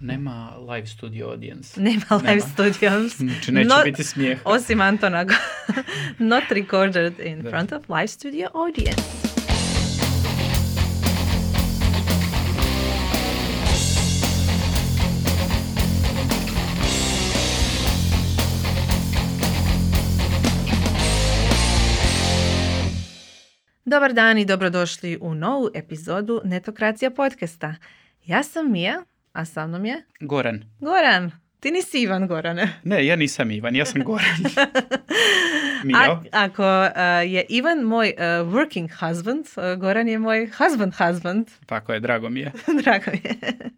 Nema live studio audience. Nema live Nema. studios. Znači neće No- biti smijeh. Osim Antona. Not recorded in Da. front of live studio audience. Dobar dan i dobrodošli u novu epizodu Netokracija podcasta. Ja sam Mija, a sa mnom je Goran. Goran. Ti nisi Ivan Gorane. Ne, ja nisam Ivan, ja sam Goran. A, Mio. ako uh, je Ivan moj uh, working husband, uh, Goran je moj husband husband. Tako je, drago mi je. Drago mi je.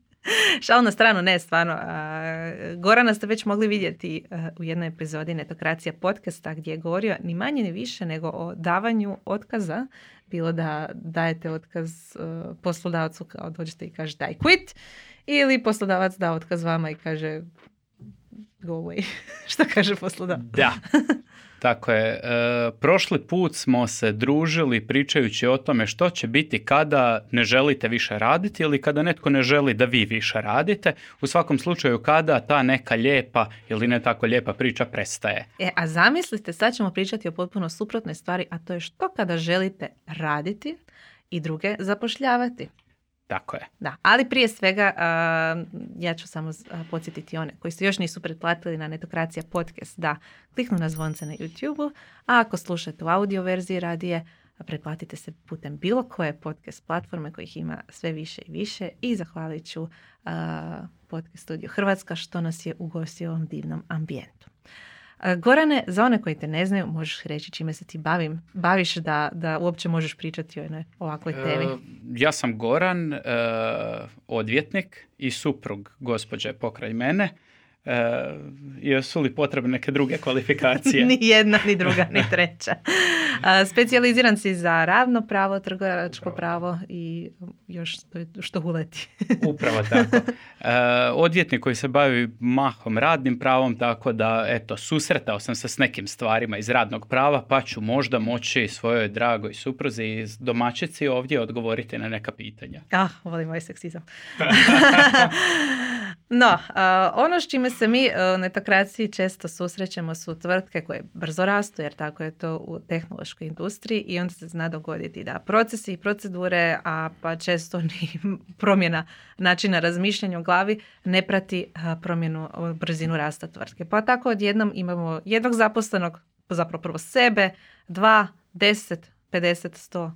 Šal na stranu, ne, stvarno. Uh, Gorana ste već mogli vidjeti uh, u jednoj epizodi Netokracija podcasta gdje je govorio ni manje ni više nego o davanju otkaza. Bilo da dajete otkaz uh, poslodavcu kao dođete i kažete I quit ili poslodavac da otkaz vama i kaže go away. Što kaže poslodavac? Da. Tako je. E, prošli put smo se družili pričajući o tome što će biti kada ne želite više raditi ili kada netko ne želi da vi više radite. U svakom slučaju kada ta neka lijepa ili ne tako lijepa priča prestaje. E, a zamislite, sad ćemo pričati o potpuno suprotnoj stvari, a to je što kada želite raditi i druge zapošljavati. Tako je. Da, ali prije svega a, ja ću samo podsjetiti one koji se još nisu pretplatili na Netokracija podcast da kliknu na zvonce na YouTube-u, a ako slušate u audio verziji radije, pretplatite se putem bilo koje podcast platforme kojih ima sve više i više i zahvalit ću a, podcast studio Hrvatska što nas je ugostio u ovom divnom ambijentu. Gorane, za one koji te ne znaju, možeš reći čime se ti bavim, baviš da, da uopće možeš pričati o jednoj ovakvoj temi. E, ja sam Goran, e, odvjetnik i suprug gospođe pokraj mene. E, jesu li potrebne neke druge kvalifikacije? ni jedna, ni druga, ni treća. A, Specijaliziran si za ravno pravo, trgovačko pravo i još što, što uleti. Upravo tako. E, odvjetnik koji se bavi mahom radnim pravom, tako da, eto, susretao sam se s nekim stvarima iz radnog prava, pa ću možda moći svojoj dragoj supruzi i domaćici ovdje odgovoriti na neka pitanja. Ah, volim ovaj seksizam. No, a, ono s čime se mi a, u netokraciji često susrećemo su tvrtke koje brzo rastu, jer tako je to u tehnološkoj industriji i onda se zna dogoditi da procesi i procedure, a pa često ni promjena načina razmišljanja u glavi ne prati promjenu, brzinu rasta tvrtke. Pa tako odjednom imamo jednog zaposlenog, zapravo prvo sebe, dva, deset, 50, sto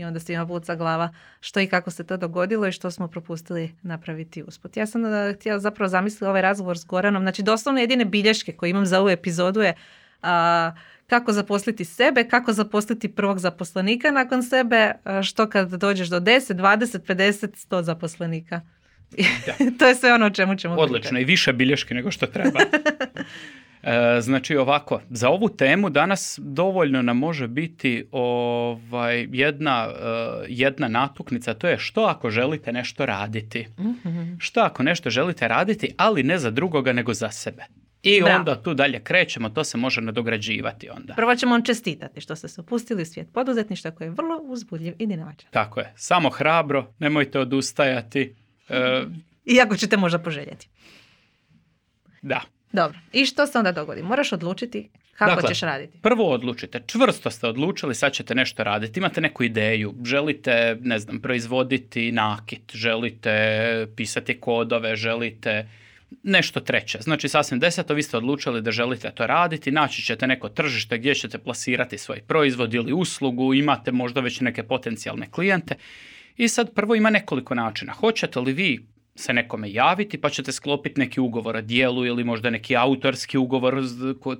i onda svima puca glava što i kako se to dogodilo i što smo propustili napraviti usput. Ja sam uh, htjela zapravo zamisliti ovaj razgovor s Goranom, znači doslovno jedine bilješke koje imam za ovu epizodu je a, kako zaposliti sebe, kako zaposliti prvog zaposlenika nakon sebe, a, što kad dođeš do 10, 20, 50, 100 zaposlenika. to je sve ono o čemu ćemo Odlično, i više bilješke nego što treba. E, znači ovako, za ovu temu danas dovoljno nam može biti ovaj, jedna, e, jedna natuknica, to je što ako želite nešto raditi. Mhm. Što ako nešto želite raditi, ali ne za drugoga nego za sebe. I Bravo. onda tu dalje krećemo, to se može nadograđivati onda. Prvo ćemo vam čestitati što ste se upustili u svijet poduzetništva koji je vrlo uzbudljiv i dinamičan. Tako je, samo hrabro, nemojte odustajati. E, Iako ćete možda poželjeti. da. Dobro. I što se onda dogodi? Moraš odlučiti kako Dakle, ćeš raditi. Prvo odlučite, čvrsto ste odlučili, sad ćete nešto raditi, imate neku ideju, želite, ne znam, proizvoditi nakit, želite pisati kodove, želite nešto treće. Znači sasvim deseto, vi ste odlučili da želite to raditi, naći ćete neko tržište gdje ćete plasirati svoj proizvod ili uslugu, imate možda već neke potencijalne klijente. I sad prvo ima nekoliko načina. Hoćete li vi se nekome javiti pa ćete sklopiti neki ugovor o dijelu ili možda neki autorski ugovor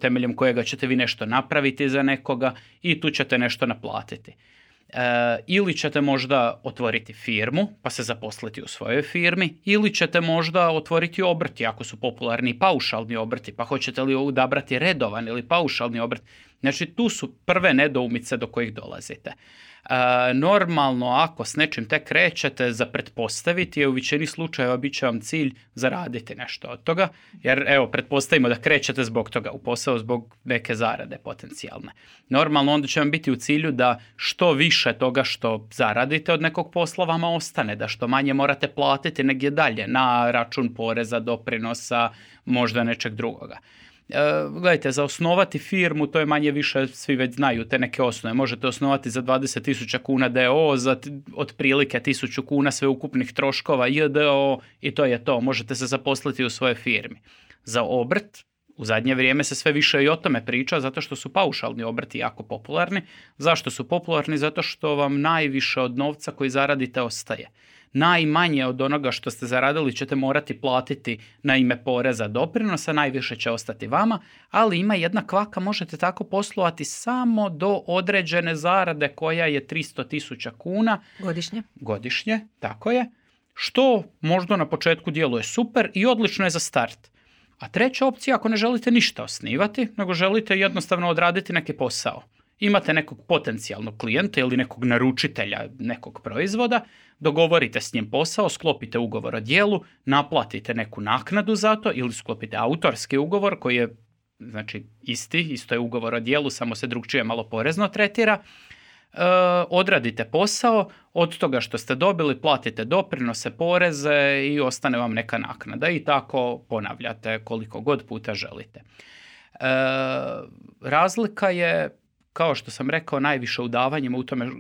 temeljem kojega ćete vi nešto napraviti za nekoga i tu ćete nešto naplatiti. E, ili ćete možda otvoriti firmu pa se zaposliti u svojoj firmi ili ćete možda otvoriti obrt ako su popularni paušalni obrti pa hoćete li odabrati redovan ili paušalni obrt. Znači tu su prve nedoumice do kojih dolazite. Normalno, ako s nečim tek krećete, za pretpostaviti je u većini slučajeva bit će vam cilj zaraditi nešto od toga, jer evo, pretpostavimo da krećete zbog toga u posao, zbog neke zarade potencijalne. Normalno, onda će vam biti u cilju da što više toga što zaradite od nekog posla vama ostane, da što manje morate platiti negdje dalje na račun poreza, doprinosa, možda nečeg drugoga. E, gledajte, za osnovati firmu, to je manje više, svi već znaju te neke osnove. Možete osnovati za 20.000 kuna DO, za otprilike 1000 kuna sveukupnih troškova JDO i to je to. Možete se zaposliti u svojoj firmi. Za obrt, u zadnje vrijeme se sve više i o tome priča zato što su paušalni obrti jako popularni. Zašto su popularni? Zato što vam najviše od novca koji zaradite ostaje najmanje od onoga što ste zaradili ćete morati platiti na ime poreza doprinosa, najviše će ostati vama, ali ima jedna kvaka, možete tako poslovati samo do određene zarade koja je 300 tisuća kuna. Godišnje. Godišnje, tako je. Što možda na početku djeluje super i odlično je za start. A treća opcija, ako ne želite ništa osnivati, nego želite jednostavno odraditi neki posao. Imate nekog potencijalnog klijenta ili nekog naručitelja nekog proizvoda, dogovorite s njim posao, sklopite ugovor o dijelu, naplatite neku naknadu za to ili sklopite autorski ugovor koji je znači isti, isto je ugovor o dijelu, samo se drugčije malo porezno tretira. E, odradite posao, od toga što ste dobili platite doprinose, poreze i ostane vam neka naknada i tako ponavljate koliko god puta želite. E, razlika je kao što sam rekao, najviše u u tome e,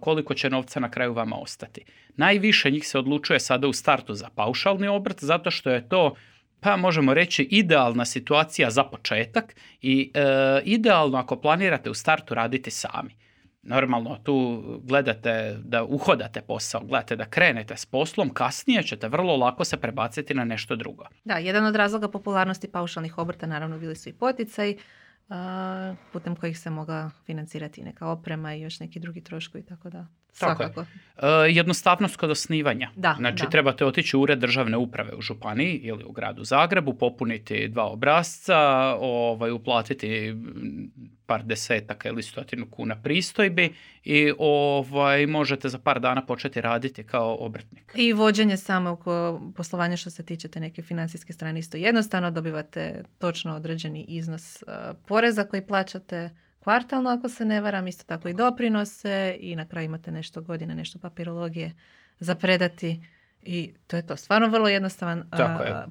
koliko će novca na kraju vama ostati. Najviše njih se odlučuje sada u startu za paušalni obrt, zato što je to pa možemo reći idealna situacija za početak i e, idealno ako planirate u startu raditi sami. Normalno tu gledate da uhodate posao, gledate da krenete s poslom, kasnije ćete vrlo lako se prebaciti na nešto drugo. Da, jedan od razloga popularnosti paušalnih obrta naravno bili su i poticaji, putem kojih se mogla financirati neka oprema i još neki drugi troškovi, tako da svakako. E, jednostavnost kod osnivanja. Da, znači trebate otići u ured državne uprave u Županiji ili u gradu Zagrebu, popuniti dva obrazca, ovaj, uplatiti par desetaka ili stotinu kuna pristojbi i ovaj, možete za par dana početi raditi kao obrtnik. I vođenje samog poslovanja što se tiče te neke financijske strane isto jednostavno, dobivate točno određeni iznos uh, poreza koji plaćate kvartalno ako se ne varam, isto tako i doprinose i na kraju imate nešto godine, nešto papirologije za predati i to je to. Stvarno vrlo jednostavan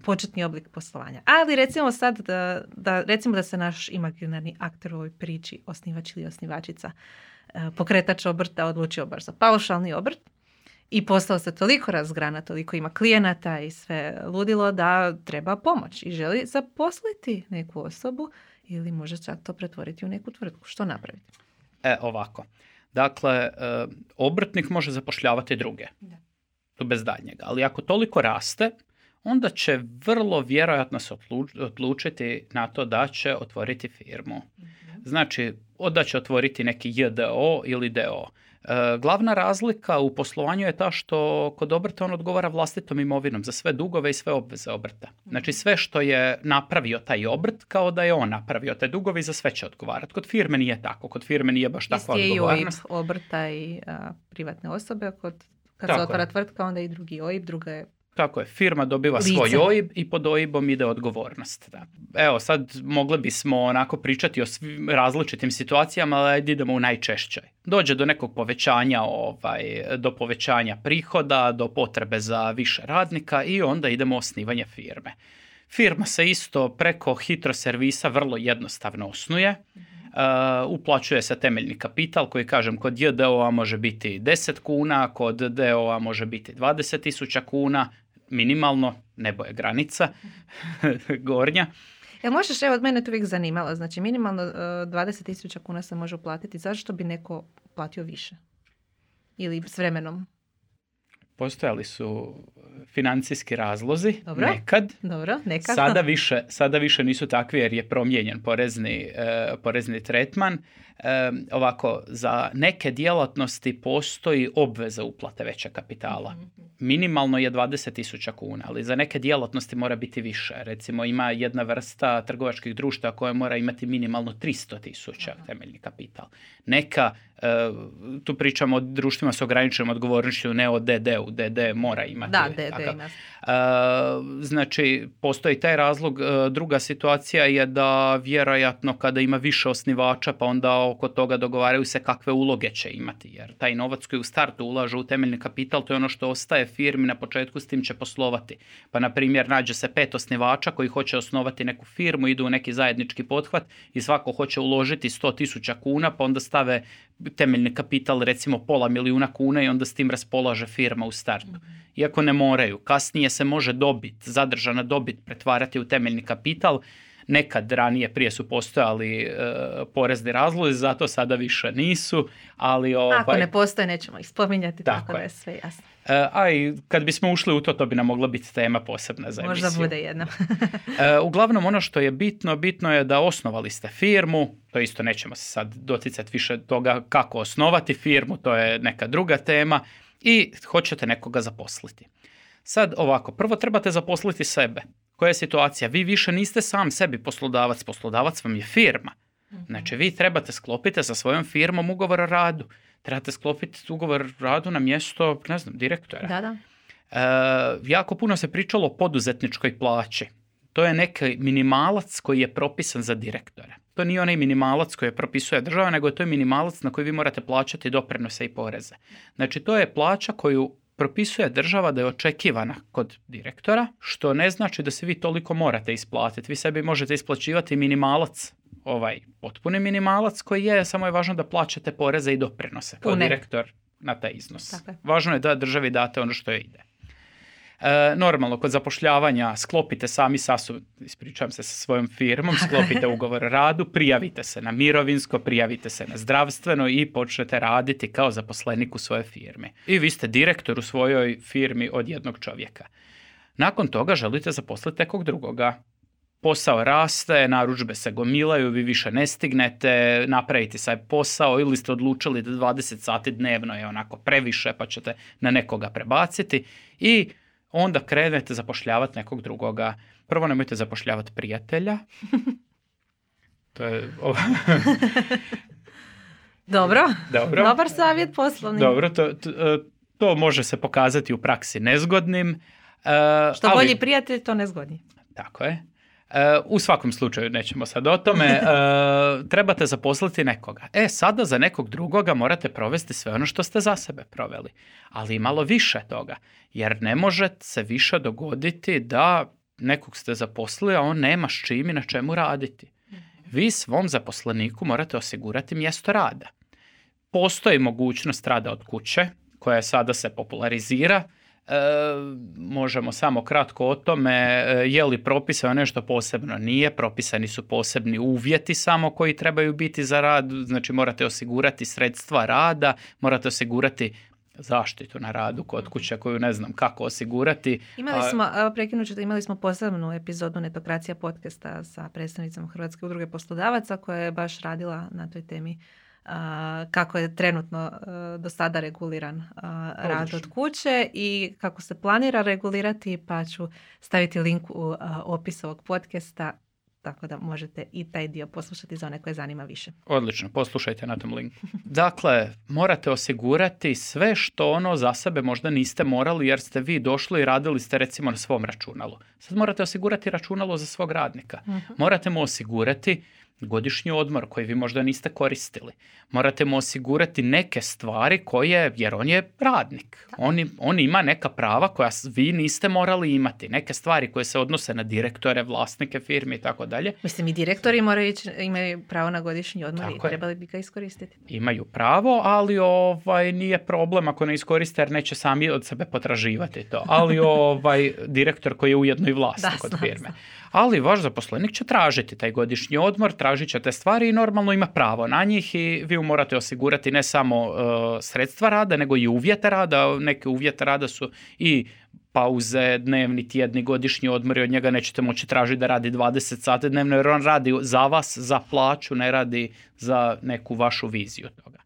početni oblik poslovanja. Ali recimo sad da, da, recimo da se naš imaginarni aktor u ovoj priči, osnivač ili osnivačica, pokretač obrta odlučio baš za paušalni obrt i postao se toliko razgrana, toliko ima klijenata i sve ludilo da treba pomoć i želi zaposliti neku osobu ili može čak to pretvoriti u neku tvrtku. Što napraviti? E, ovako. Dakle, e, obrtnik može zapošljavati druge. Da bez daljnjega. Ali ako toliko raste, onda će vrlo vjerojatno se odlučiti na to da će otvoriti firmu. Mhm. Znači, da će otvoriti neki JDO ili DO. E, glavna razlika u poslovanju je ta što kod obrta on odgovara vlastitom imovinom za sve dugove i sve obveze obrta. Znači sve što je napravio taj obrt kao da je on napravio te dugove i za sve će odgovarati. Kod firme nije tako, kod firme nije baš takva odgovornost. Isti je i obrta i privatne osobe, kod kad se otvara tvrtka, onda i drugi OIB, druga je tako je, firma dobiva svoj OIB i pod OIB-om ide odgovornost. Da. Evo, sad mogli bismo onako pričati o svim različitim situacijama, ali idemo u najčešćoj. Dođe do nekog povećanja, ovaj, do povećanja prihoda, do potrebe za više radnika i onda idemo osnivanje firme. Firma se isto preko hitro servisa vrlo jednostavno osnuje. Uh, uplaćuje se temeljni kapital koji kažem kod JDO-a može biti 10 kuna, kod DO-a može biti 20.000 kuna, minimalno, nebo je granica, gornja. Jel možeš, evo od mene to uvijek zanimalo, znači minimalno uh, 20.000 kuna se može uplatiti, zašto bi neko platio više? Ili s vremenom? Postojali su financijski razlozi Dobro. nekad. Dobro, nekako. Sada više, sada više nisu takvi jer je promijenjen porezni, e, porezni tretman. E, ovako, za neke djelatnosti postoji obveza uplate veća kapitala. Minimalno je 20.000 kuna, ali za neke djelatnosti mora biti više. Recimo ima jedna vrsta trgovačkih društva koja mora imati minimalno 300.000 temeljni kapital. Neka, tu pričamo o društvima s ograničenom odgovornošću, ne o DD-u. DD mora imati. Da, DD ima. E, znači, postoji taj razlog. E, Druga situacija je da vjerojatno kada ima više osnivača, pa onda oko toga dogovaraju se kakve uloge će imati. Jer taj novac koji u startu ulažu u temeljni kapital, to je ono što ostaje firmi na početku, s tim će poslovati. Pa, na primjer, nađe se pet osnivača koji hoće osnovati neku firmu, idu u neki zajednički pothvat i svako hoće uložiti 100.000 kuna, pa onda stave temeljni kapital recimo pola milijuna kuna i onda s tim raspolaže firma u startu. Iako ne moraju. Kasnije se može dobit, zadržana dobit pretvarati u temeljni kapital. Nekad ranije prije su postojali e, porezni razlozi, zato sada više nisu, ali Ako ovaj, ne postoje, nećemo ih spominjati, tako, Tako da je sve jasno. A i kad bismo ušli u to, to bi nam mogla biti tema posebna za Možda emisiju. bude jedno. E, uglavnom ono što je bitno, bitno je da osnovali ste firmu, to isto nećemo se sad doticati više toga kako osnovati firmu, to je neka druga tema i hoćete nekoga zaposliti. Sad ovako, prvo trebate zaposliti sebe. Koja je situacija? Vi više niste sam sebi poslodavac, poslodavac vam je firma. Znači vi trebate sklopiti sa svojom firmom ugovor o radu. Trebate sklopiti ugovor radu na mjesto, ne znam, direktora. Da, da. E, jako puno se pričalo o poduzetničkoj plaći. To je neki minimalac koji je propisan za direktore. To nije onaj minimalac koji propisuje država, nego je to minimalac na koji vi morate plaćati doprinose i poreze. Znači, to je plaća koju propisuje država da je očekivana kod direktora, što ne znači da se vi toliko morate isplatiti. Vi sebi možete isplaćivati minimalac, ovaj potpuni minimalac koji je, samo je važno da plaćate poreze i doprinose kao Pune. direktor na taj iznos. Tako. Važno je da državi date ono što joj ide. E, normalno, kod zapošljavanja sklopite sami sa sobom, ispričavam se sa svojom firmom, sklopite ugovor o radu, prijavite se na mirovinsko, prijavite se na zdravstveno i počnete raditi kao zaposlenik u svojoj firmi. I vi ste direktor u svojoj firmi od jednog čovjeka. Nakon toga želite zaposliti nekog drugoga. Posao raste, narudžbe se gomilaju, vi više ne stignete napraviti sad posao ili ste odlučili da 20 sati dnevno je onako previše pa ćete na nekoga prebaciti i onda krenete zapošljavati nekog drugoga. Prvo nemojte zapošljavati prijatelja. To je Dobro. Dobro. Dobar savjet poslovni. dobro, to, to, to može se pokazati u praksi nezgodnim. e, Što ali- bolji prijatelj, to nezgodniji. Tako je. E, u svakom slučaju, nećemo sad o tome, e, trebate zaposliti nekoga. E, sada za nekog drugoga morate provesti sve ono što ste za sebe proveli. Ali i malo više toga. Jer ne može se više dogoditi da nekog ste zaposlili, a on nema s čim i na čemu raditi. Vi svom zaposleniku morate osigurati mjesto rada. Postoji mogućnost rada od kuće, koja sada se popularizira. E, možemo samo kratko o tome e, je li propisano nešto posebno nije, propisani su posebni uvjeti samo koji trebaju biti za rad, znači morate osigurati sredstva rada, morate osigurati zaštitu na radu kod kuće koju ne znam kako osigurati. Imali smo, evo prekinut ću te, imali smo posebnu epizodu Netokracija podcasta sa predstavnicom Hrvatske udruge poslodavaca koja je baš radila na toj temi kako je trenutno do sada reguliran rad od kuće i kako se planira regulirati pa ću staviti link u opis ovog podcasta tako da možete i taj dio poslušati za one koje zanima više. Odlično, poslušajte na tom linku. Dakle, morate osigurati sve što ono za sebe možda niste morali jer ste vi došli i radili ste recimo na svom računalu. Sad morate osigurati računalo za svog radnika. Morate mu osigurati godišnji odmor koji vi možda niste koristili. Morate mu osigurati neke stvari koje, jer on je radnik. On, i- on ima neka prava koja vi niste morali imati. Neke stvari koje se odnose na direktore, vlasnike firme i tako dalje. Mislim i direktori moraju ići, imaju pravo na godišnji odmor i Tako je. trebali bi ga iskoristiti. imaju pravo, ali ovaj nije problem ako ne iskoriste jer neće sami od sebe potraživati to. Ali ovaj direktor koji je ujedno i vlasnik Da, od firme. Ali vaš zaposlenik će tražiti taj godišnji odmor, tražiti tražit će te stvari i normalno ima pravo na njih i vi mu morate osigurati ne samo uh, sredstva rada, nego i uvjete rada. Neke uvjete rada su i pauze, dnevni, tjedni, godišnji odmori, od njega nećete moći tražiti da radi 20 sati dnevno jer on radi za vas, za plaću, ne radi za neku vašu viziju toga.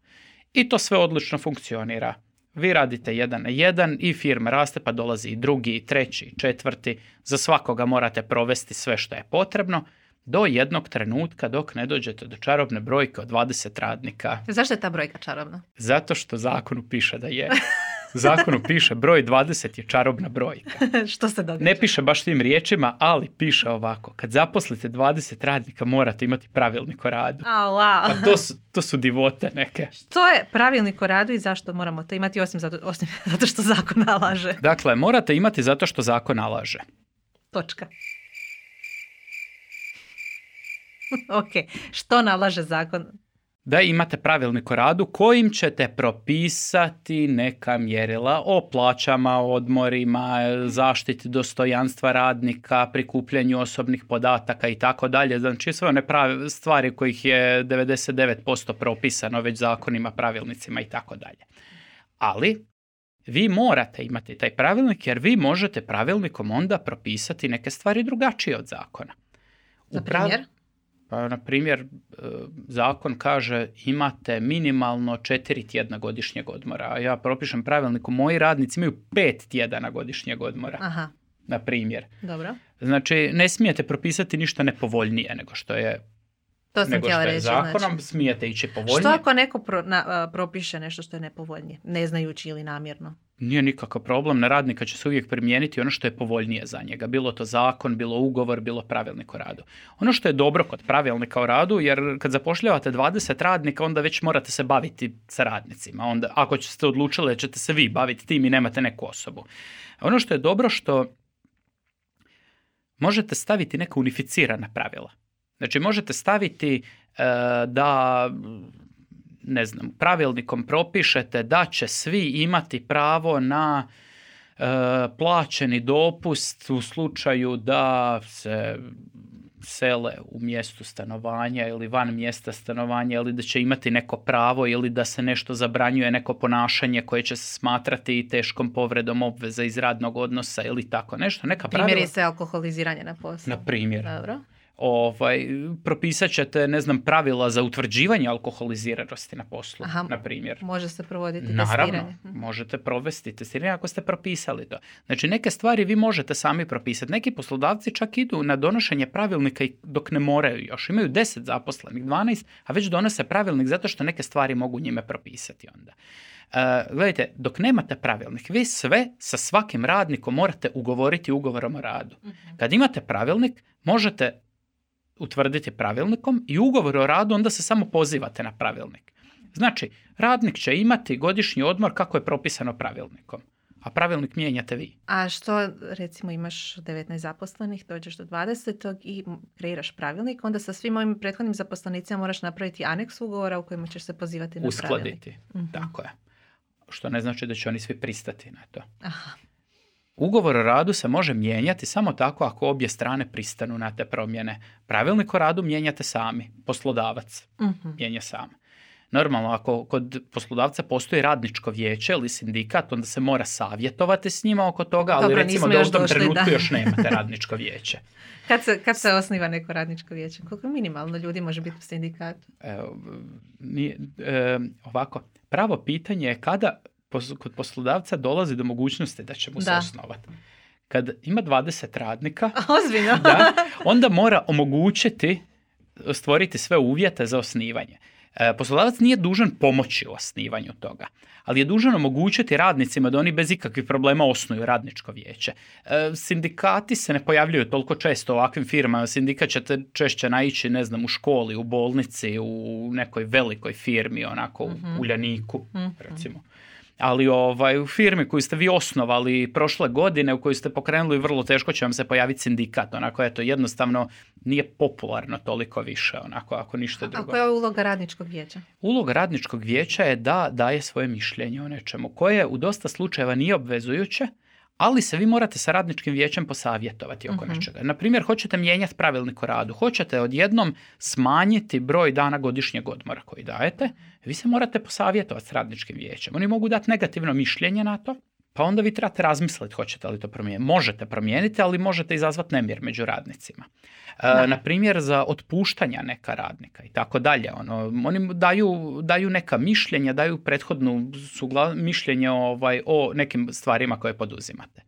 I to sve odlično funkcionira. Vi radite jedan na jedan i firma raste pa dolazi i drugi, i treći, i četvrti. Za svakoga morate provesti sve što je potrebno do jednog trenutka dok ne dođete do čarobne brojke od 20 radnika. Zašto je ta brojka čarobna? Zato što zakonu piše da je. Zakonu piše broj 20 je čarobna brojka. što se događa? Ne piše baš tim riječima, ali piše ovako. Kad zaposlite 20 radnika morate imati pravilnik o radu. A, wow. Pa to su, to su divote neke. Što je pravilnik o radu i zašto moramo to imati osim zato, osim zato što zakon nalaže? Dakle, morate imati zato što zakon nalaže. Točka. ok, što nalaže zakon? Da imate pravilnik o radu kojim ćete propisati neka mjerila o plaćama, odmorima, zaštiti dostojanstva radnika, prikupljanju osobnih podataka i tako dalje. Znači sve one pravi, stvari kojih je 99% propisano već zakonima, pravilnicima i tako dalje. Ali vi morate imati taj pravilnik jer vi možete pravilnikom onda propisati neke stvari drugačije od zakona. Na primjer? Pa, na primjer, e, zakon kaže imate minimalno četiri tjedna godišnjeg odmora, a ja propišem pravilniku, moji radnici imaju pet tjedana godišnjeg odmora. Aha. Na primjer. Dobro. Znači, ne smijete propisati ništa nepovoljnije nego što je to sam nego htjela što je reći. zakonom, znači. smijete ići povoljnije. Što ako neko pro, na, propiše nešto što je nepovoljnije, ne znajući ili namjerno? Nije nikakav problem, na radnika će se uvijek primijeniti ono što je povoljnije za njega. Bilo to zakon, bilo ugovor, bilo pravilnik o radu. Ono što je dobro kod pravilnika o radu, jer kad zapošljavate 20 radnika, onda već morate se baviti sa radnicima. Onda, ako ste odlučili da ćete se vi baviti tim i nemate neku osobu. Ono što je dobro što možete staviti neka unificirana pravila. Znači možete staviti e, da ne znam, pravilnikom propišete da će svi imati pravo na e, plaćeni dopust u slučaju da se sele u mjestu stanovanja ili van mjesta stanovanja ili da će imati neko pravo ili da se nešto zabranjuje neko ponašanje koje će se smatrati i teškom povredom obveza iz radnog odnosa ili tako nešto. Neka Primjer pravila- se alkoholiziranje na poslu. Na primjer Dobro. Ovaj, propisat ćete, ne znam, pravila za utvrđivanje alkoholiziranosti na poslu, Aha. na primjer. Može se provoditi Naravno, testiranje. Mhm. možete provesti testiranje ako ste propisali to. Znači, neke stvari vi možete sami propisati. Neki poslodavci čak idu na donošenje pravilnika dok ne moraju još. Imaju 10 zaposlenih, 12, a već donose pravilnik zato što neke stvari mogu njime propisati onda. E, gledajte, dok nemate pravilnik, vi sve sa svakim radnikom morate ugovoriti ugovorom o radu. Mhm. Kad imate pravilnik, možete utvrditi pravilnikom i ugovor o radu, onda se samo pozivate na pravilnik. Znači, radnik će imati godišnji odmor kako je propisano pravilnikom, a pravilnik mijenjate vi. A što, recimo, imaš 19 zaposlenih, dođeš do 20. i kreiraš pravilnik, onda sa svim ovim prethodnim zaposlenicima moraš napraviti aneks ugovora u kojima ćeš se pozivati na pravilnik. Uskladiti. Mhm. Tako je. Što ne znači da će oni svi pristati na to. Aha. Ugovor o radu se može mijenjati samo tako ako obje strane pristanu na te promjene. Pravilnik o radu mijenjate sami, poslodavac Mhm. mijenja sam. Normalno, ako kod poslodavca postoji radničko vijeće ili sindikat, onda se mora savjetovati s njima oko toga, ali Dobro, recimo da u još tom trenutku da. još nemate radničko vijeće. Kad se, kad se osniva neko radničko vijeće? Koliko minimalno ljudi može biti u sindikatu? Evo, nije, e, ovako, pravo pitanje je kada kod poslodavca dolazi do mogućnosti da će mu se osnovati. Kad ima 20 radnika, Ozbiljno? da, onda mora omogućiti stvoriti sve uvjete za osnivanje. E, Poslodavac nije dužan pomoći u osnivanju toga, ali je dužan omogućiti radnicima da oni bez ikakvih problema osnuju radničko vijeće. E, Sindikati se ne pojavljuju toliko često u ovakvim firmama. Sindikat ćete češće naići, ne znam, u školi, u bolnici, u nekoj velikoj firmi, onako u Uljaniku, Mhm. recimo. Ali ovaj, u firmi koju ste vi osnovali prošle godine, u kojoj ste pokrenuli, vrlo teško će vam se pojaviti sindikat. Onako, eto, jednostavno nije popularno toliko više, onako, ako ništa A drugo. koja je uloga radničkog vijeća? Uloga radničkog vijeća je da daje svoje mišljenje o nečemu, koje u dosta slučajeva nije obvezujuće, ali se vi morate sa radničkim vijećem posavjetovati oko Mhm. nečega. Na primjer, hoćete mijenjati pravilnik o radu, hoćete odjednom smanjiti broj dana godišnjeg odmora koji dajete, vi se morate posavjetovati s radničkim vijećem. Oni mogu dati negativno mišljenje na to, pa onda vi trebate razmisliti hoćete li to promijeniti. Možete promijeniti, ali možete izazvati nemir među radnicima. E, na primjer, za otpuštanja neka radnika i tako dalje. Ono, oni daju, daju neka mišljenja, daju prethodnu sugla, mišljenje ovaj, o nekim stvarima koje poduzimate.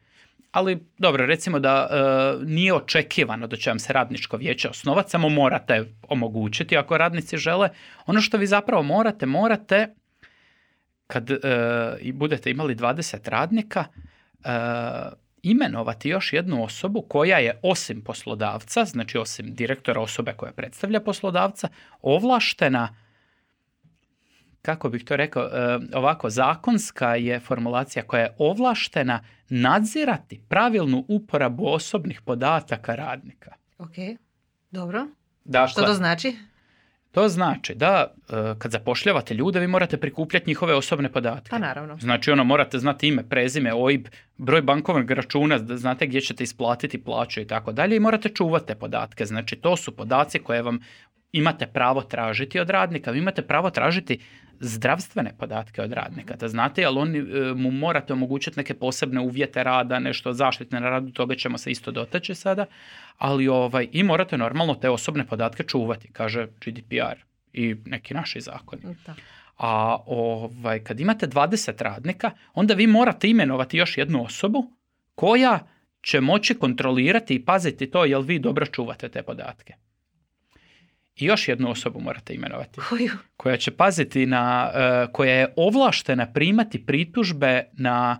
Ali dobro, recimo da e, nije očekivano da će vam se radničko vijeće osnovati, samo morate omogućiti ako radnici žele. Ono što vi zapravo morate, morate kad e, budete imali 20 radnika, e, imenovati još jednu osobu koja je osim poslodavca, znači osim direktora osobe koja predstavlja poslodavca, ovlaštena kako bih to rekao, e, ovako zakonska je formulacija koja je ovlaštena nadzirati pravilnu uporabu osobnih podataka radnika. Ok, dobro. Dakle, Što to znači? To znači da e, kad zapošljavate ljude vi morate prikupljati njihove osobne podatke. Pa naravno. Znači ono morate znati ime, prezime, OIB, broj bankovnog računa, da znate gdje ćete isplatiti plaću i tako dalje i morate čuvati te podatke. Znači to su podaci koje vam imate pravo tražiti od radnika. Vi imate pravo tražiti zdravstvene podatke od radnika, da znate, ali oni e, mu morate omogućiti neke posebne uvjete rada, nešto zaštitne na radu, toga ćemo se isto dotaći sada, ali ovaj, i morate normalno te osobne podatke čuvati, kaže GDPR i neki naši zakoni. Da. A ovaj, kad imate 20 radnika, onda vi morate imenovati još jednu osobu koja će moći kontrolirati i paziti to jel vi dobro čuvate te podatke. I još jednu osobu morate imenovati Koju? koja će paziti na, e, koja je ovlaštena primati pritužbe na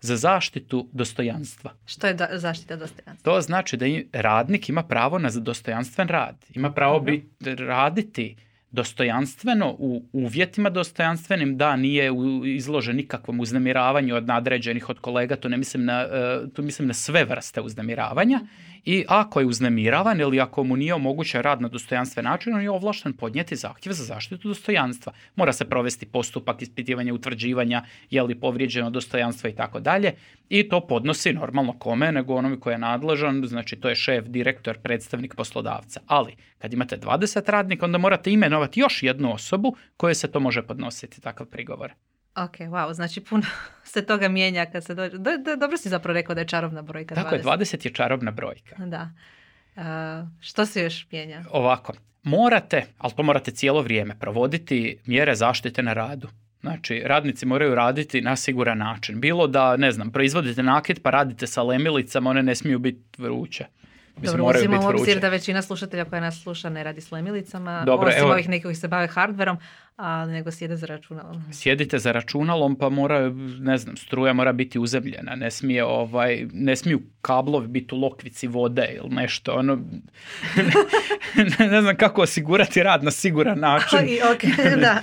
za zaštitu dostojanstva. Što je da, zaštita dostojanstva? To znači da i radnik ima pravo na dostojanstven rad. Ima pravo bit, raditi dostojanstveno u uvjetima dostojanstvenim da nije u- izložen nikakvom uznemiravanju od nadređenih od kolega, to ne mislim na, e, tu mislim na sve vrste uznemiravanja i ako je uznemiravan ili ako mu nije omogućen rad na dostojanstven način, on je ovlašten podnijeti zahtjev za zaštitu dostojanstva. Mora se provesti postupak ispitivanja, utvrđivanja je li povrijeđeno dostojanstvo i tako dalje i to podnosi normalno kome nego onome koji je nadležan, znači to je šef, direktor, predstavnik poslodavca. Ali kad imate 20 radnika onda morate imenovati još jednu osobu kojoj se to može podnositi takav prigovor. Ok, wow, znači puno se toga mijenja kad se dođe. Do, do- dobro si zapravo rekao da je čarobna brojka. Tako je, 20 je čarobna brojka. Da. A, što se još mijenja? Ovako, morate, ali to morate cijelo vrijeme, provoditi mjere zaštite na radu. Znači, radnici moraju raditi na siguran način. Bilo da, ne znam, proizvodite nakit pa radite sa lemilicama, one ne smiju biti vruće. Mislim, Dobro, moraju uzimamo obzir da većina slušatelja koja nas sluša ne radi s lemilicama, Dobro, osim evo- ovih nekih koji se bave hardverom, a nego sjede za računalom. Sjedite za računalom pa mora, ne znam, struja mora biti uzemljena, ne smije ovaj, ne smiju kablovi biti u lokvici vode ili nešto, ono, ne znam kako osigurati rad na siguran način. I, ok, da.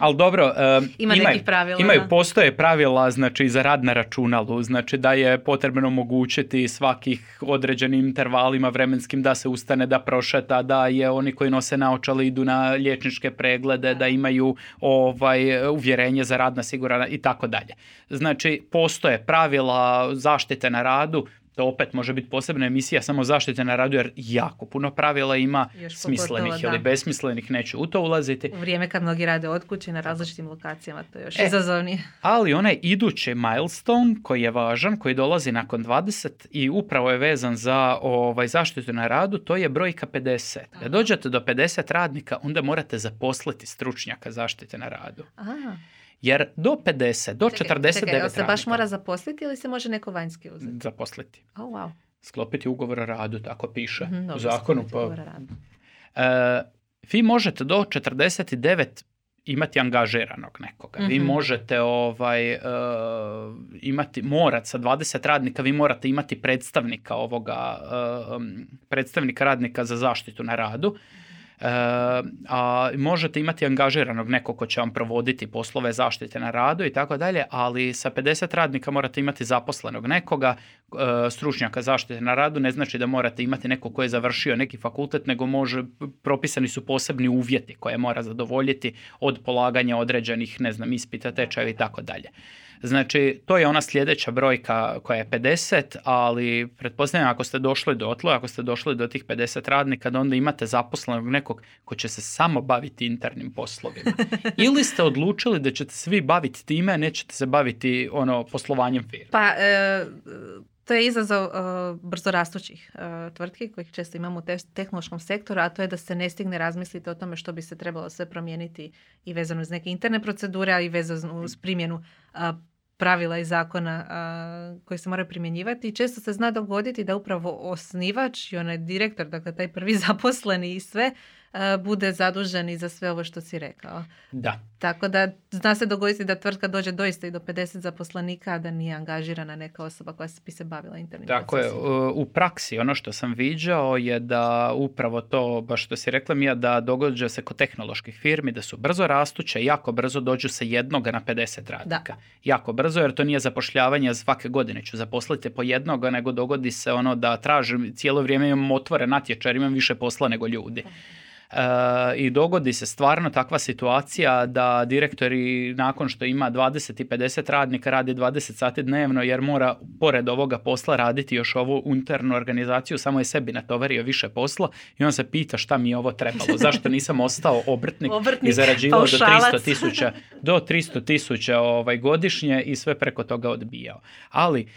Ali dobro, e, Ima imaju, nekih pravila, imaju postoje pravila znači za rad na računalu, znači da je potrebno omogućiti svakih određenim intervalima vremenskim da se ustane, da prošeta, da je oni koji nose naočale idu na liječničke preglede, da imaju ovaj uvjerenje za rad na siguran i tako dalje. Znači postoje pravila zaštite na radu, to opet može biti posebna emisija samo zaštite na radu jer jako puno pravila ima Još smislenih ili besmislenih, neću u to ulaziti. U vrijeme kad mnogi rade od kuće na različitim lokacijama, to je još E. izazovnije. Ali onaj idući milestone koji je važan, koji dolazi nakon 20 i upravo je vezan za ovaj, zaštitu na radu, to je brojka 50. Kad dođete do 50 radnika, onda morate zaposliti stručnjaka zaštite na radu. Aha. Jer do 50, do Čekaj, 49 čekaj, se baš mora zaposliti ili se može neko vanjski uzeti? zaposliti. Oh, wow. Sklopiti ugovor o radu, tako piše Mhm, u zakonu. Pa. E, vi možete do 49 imati angažiranog nekoga. Vi Mhm. možete ovaj, e, imati, morat sa 20 radnika, vi morate imati predstavnika ovoga, um, predstavnika radnika za zaštitu na radu. E, a možete imati angažiranog nekog ko će vam provoditi poslove zaštite na radu i tako dalje, ali sa 50 radnika morate imati zaposlenog nekoga, e, stručnjaka zaštite na radu, ne znači da morate imati nekog ko je završio neki fakultet, nego može, propisani su posebni uvjeti koje mora zadovoljiti od polaganja određenih, ne znam, ispita, tečajeva i tako dalje. Znači, to je ona sljedeća brojka koja je 50, ali pretpostavljam ako ste došli do otlo, ako ste došli do tih 50 radnika, da onda imate zaposlenog nekog ko će se samo baviti internim poslovima. Ili ste odlučili da ćete svi baviti time, a nećete se baviti ono poslovanjem firme. Pa, e, to je izazov uh, brzo rastućih uh, tvrtki kojih često imamo u tehnološkom sektoru, a to je da se ne stigne razmisliti o tome što bi se trebalo sve promijeniti i vezano uz neke interne procedure, a i vezano uz primjenu pravila i zakona koji se moraju primjenjivati. I često se zna dogoditi da upravo osnivač i onaj direktor, dakle taj prvi zaposleni i sve, bude zadužen i za sve ovo što si rekao. Da. Tako da zna se dogoditi da tvrtka dođe doista i do 50 zaposlenika, a da nije angažirana neka osoba koja bi se bavila internim Tako je, u praksi ono što sam viđao je da upravo to, baš što si rekla mi, da događa se kod tehnoloških firmi, da su brzo rastuće, jako brzo dođu sa jednoga na 50 radnika. Da. Jako brzo, jer to nije zapošljavanje svake godine ću zaposliti po jednoga, nego dogodi se ono da tražim, cijelo vrijeme imam otvore natječaj, imam više posla nego ljudi i dogodi se stvarno takva situacija da direktori nakon što ima 20 i 50 radnika radi 20 sati dnevno jer mora pored ovoga posla raditi još ovu internu organizaciju, samo je sebi natovario više posla i on se pita šta mi je ovo trebalo, zašto nisam ostao obrtnik, i zarađivao do 300 tisuća do 300 tisuća ovaj, godišnje i sve preko toga odbijao. Ali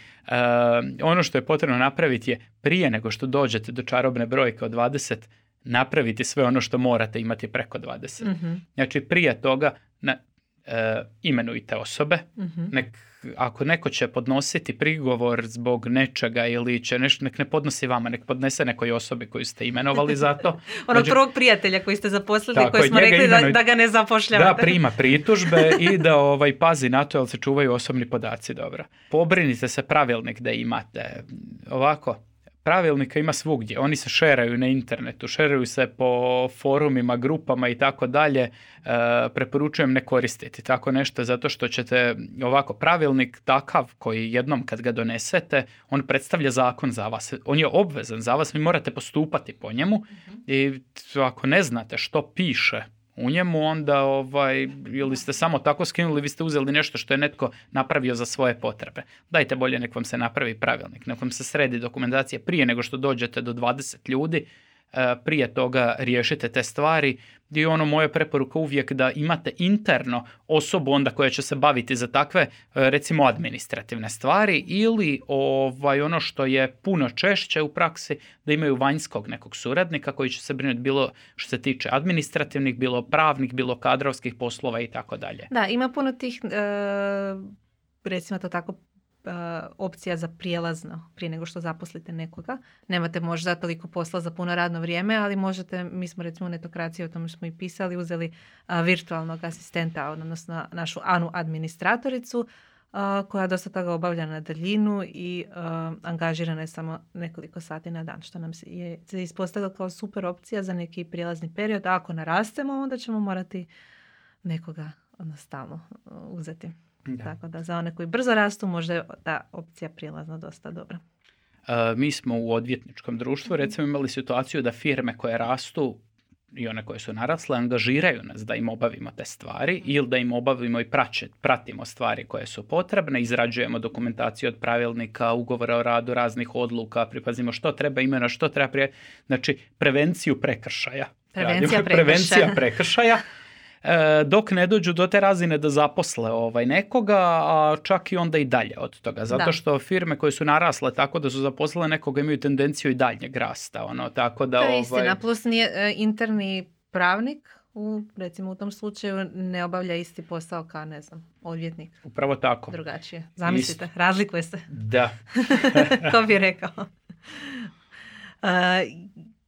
ono što je potrebno napraviti je prije nego što dođete do čarobne brojke od 20 napraviti sve ono što morate imati preko 20. mm Znači prije toga na, e, imenujte osobe, mm nek, ako neko će podnositi prigovor zbog nečega ili će nešto, nek ne podnosi vama, nek podnese nekoj osobi koju ste imenovali za to. Onog prvog prijatelja koji ste zaposlili, koji smo rekli da, da, ga ne zapošljavate. Da, prima pritužbe i da ovaj, pazi na to, jel se čuvaju osobni podaci dobro. Pobrinite se pravilnik da imate. Ovako, pravilnika ima svugdje. Oni se šeraju na internetu, šeraju se po forumima, grupama i tako dalje. E, preporučujem ne koristiti tako nešto zato što ćete ovako pravilnik takav koji jednom kad ga donesete, on predstavlja zakon za vas. On je obvezan za vas, vi morate postupati po njemu mhm. i ako ne znate što piše u njemu, onda ovaj, ili ste samo tako skinuli, vi ste uzeli nešto što je netko napravio za svoje potrebe. Dajte bolje nek vam se napravi pravilnik, nek vam se sredi dokumentacija prije nego što dođete do 20 ljudi, prije toga riješite te stvari i ono moja preporuka uvijek da imate interno osobu onda koja će se baviti za takve e, recimo administrativne stvari ili ovaj ono što je puno češće u praksi da imaju vanjskog nekog suradnika koji će se brinuti bilo što se tiče administrativnih, bilo pravnih, bilo kadrovskih poslova i tako dalje. Da, ima puno tih e, recimo to tako opcija za prijelazno prije nego što zaposlite nekoga. Nemate možda toliko posla za puno radno vrijeme, ali možete, mi smo recimo u netokraciji, o tome smo i pisali, uzeli uh, virtualnog asistenta, odnosno našu Anu administratoricu, uh, koja dosta toga obavlja na daljinu i angažirana je samo nekoliko sati na dan, što nam se je kao super opcija za neki prijelazni period. A ako narastemo, onda ćemo morati nekoga stalno uzeti. Tako da za one koji brzo rastu možda je ta opcija prijelazna dosta dobra. E, mi smo u odvjetničkom društvu recimo imali situaciju da firme koje rastu i one koje su narasle angažiraju nas da im obavimo te stvari ili da im obavimo i praće, pratimo stvari koje su potrebne, izrađujemo dokumentaciju od pravilnika, ugovora o radu, raznih odluka, pripazimo što treba imena, što treba prije, znači prevenciju prekršaja. Prevencija prekršaja. Prevencija prekršaja dok ne dođu do te razine da zaposle ovaj nekoga, a čak i onda i dalje od toga. Zato što firme koje su narasle tako da su zaposlile nekoga imaju tendenciju i daljnjeg rasta. Ono, tako da, to je ovaj... istina, plus nije, e, interni pravnik u, recimo u tom slučaju ne obavlja isti posao kao, ne znam, odvjetnik. Upravo tako. Drugačije. Zamislite, razlikuje se. Da. to bi rekao. Uh,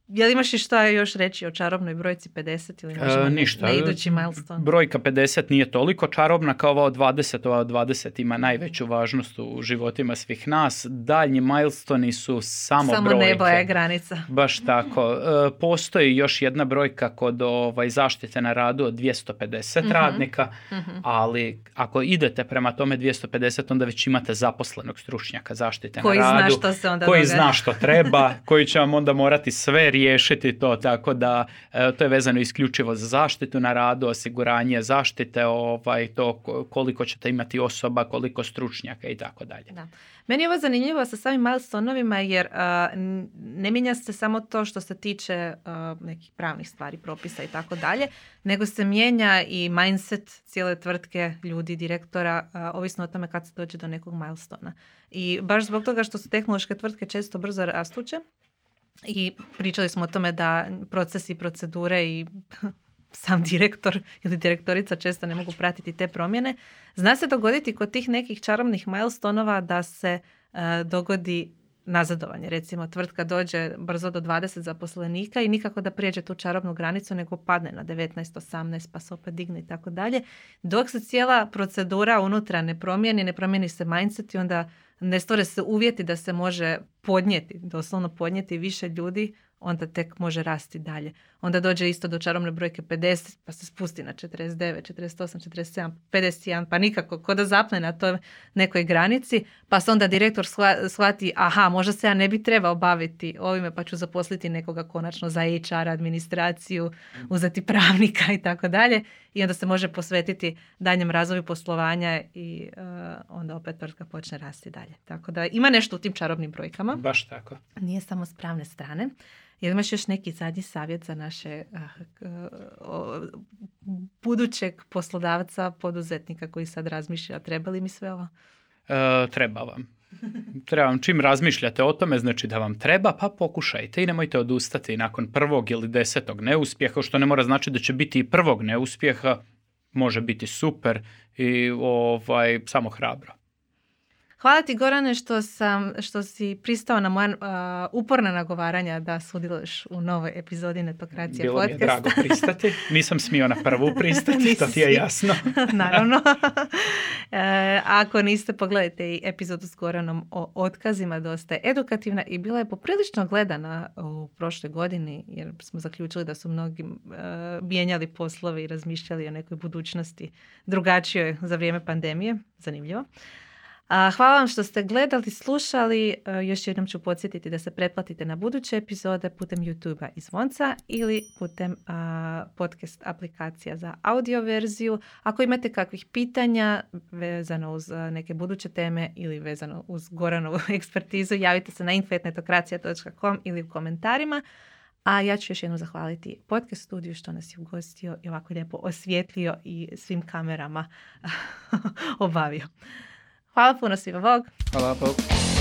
Jel imaš i šta još reći o čarobnoj brojci 50 ili e, ništa. na idući milestone? Brojka 50 nije toliko čarobna kao ova od 20. Ova od 20 ima najveću važnost u životima svih nas. Daljnji milestoni su samo, samo brojke. nebo je granica. Baš tako. E, postoji još jedna brojka kod ovaj, zaštite na radu od 250 mm radnika, mhm. ali ako idete prema tome 250 onda već imate zaposlenog stručnjaka zaštite koji na radu. Zna što se onda koji zna što treba, koji će vam onda morati sve riješiti to, tako da e, to je vezano isključivo za zaštitu na radu, osiguranje zaštite, ovaj, to koliko ćete imati osoba, koliko stručnjaka i tako dalje. Meni je ovo zanimljivo sa samim milestonovima jer ne mijenja se samo to što se tiče nekih pravnih stvari, propisa i tako dalje, nego se mijenja i mindset cijele tvrtke, ljudi, direktora, ovisno o tome kad se dođe do nekog milestona. I baš zbog toga što su tehnološke tvrtke često brzo rastuće i pričali smo o tome da procesi, procedure i sam direktor ili direktorica često ne mogu pratiti te promjene. Zna se dogoditi kod tih nekih čarobnih milestonova da se uh, dogodi nazadovanje. Recimo, tvrtka dođe brzo do 20 zaposlenika i nikako da prijeđe tu čarobnu granicu, nego padne na 19, 18, pa se opet digne i tako dalje. Dok se cijela procedura unutra ne promijeni, ne promijeni se mindset i onda ne stvore se uvjeti da se može podnijeti, doslovno podnijeti više ljudi onda tek može rasti dalje. Onda dođe isto do čarobne brojke 50, pa se spusti na 49, 48, 47, 51, pa nikako, ko da zapne na toj nekoj granici, pa se onda direktor shvati, aha, možda se ja ne bi trebao baviti ovime, pa ću zaposliti nekoga konačno za HR, administraciju, uzeti pravnika i tako dalje. I onda se može posvetiti daljem razvoju poslovanja i uh, onda opet tvrtka počne rasti dalje. Tako da ima nešto u tim čarobnim brojkama. Baš tako. Nije samo s pravne strane. Jel imaš još neki zadnji savjet za naše budućeg poslodavca, poduzetnika koji sad razmišlja, treba li mi sve ovo? E, treba vam. Treba vam čim razmišljate o tome, znači da vam treba, pa pokušajte i nemojte odustati nakon prvog ili desetog neuspjeha, što ne mora znači da će biti i prvog neuspjeha, može biti super i ovaj, samo hrabro. Hvala ti Gorane što, sam, što si pristao na moja uh, uporna nagovaranja da sudjeluješ u novoj epizodi Netokracije Bilo podcasta. Bilo mi je drago pristati. Nisam smio na prvu pristati, to ti je jasno. Naravno. e, ako niste, pogledajte i epizodu s Goranom o otkazima. Dosta je edukativna i bila je poprilično gledana u prošloj godini jer smo zaključili da su mnogi uh, mijenjali poslove i razmišljali o nekoj budućnosti drugačijoj za vrijeme pandemije. Zanimljivo. Hvala vam što ste gledali, slušali. E, još jednom ću podsjetiti da se pretplatite na buduće epizode putem YouTube-a i zvonca ili putem podcast aplikacija za audio verziju. Ako imate kakvih pitanja vezano uz neke buduće teme ili vezano uz Goranovu ekspertizu, javite se na infetnetokracija.com ili u komentarima. A ja ću još jednom zahvaliti podcast studiju što nas je ugostio i ovako lijepo osvijetlio i svim kamerama obavio. Hvala puno svima, Bog. Hvala, Bog.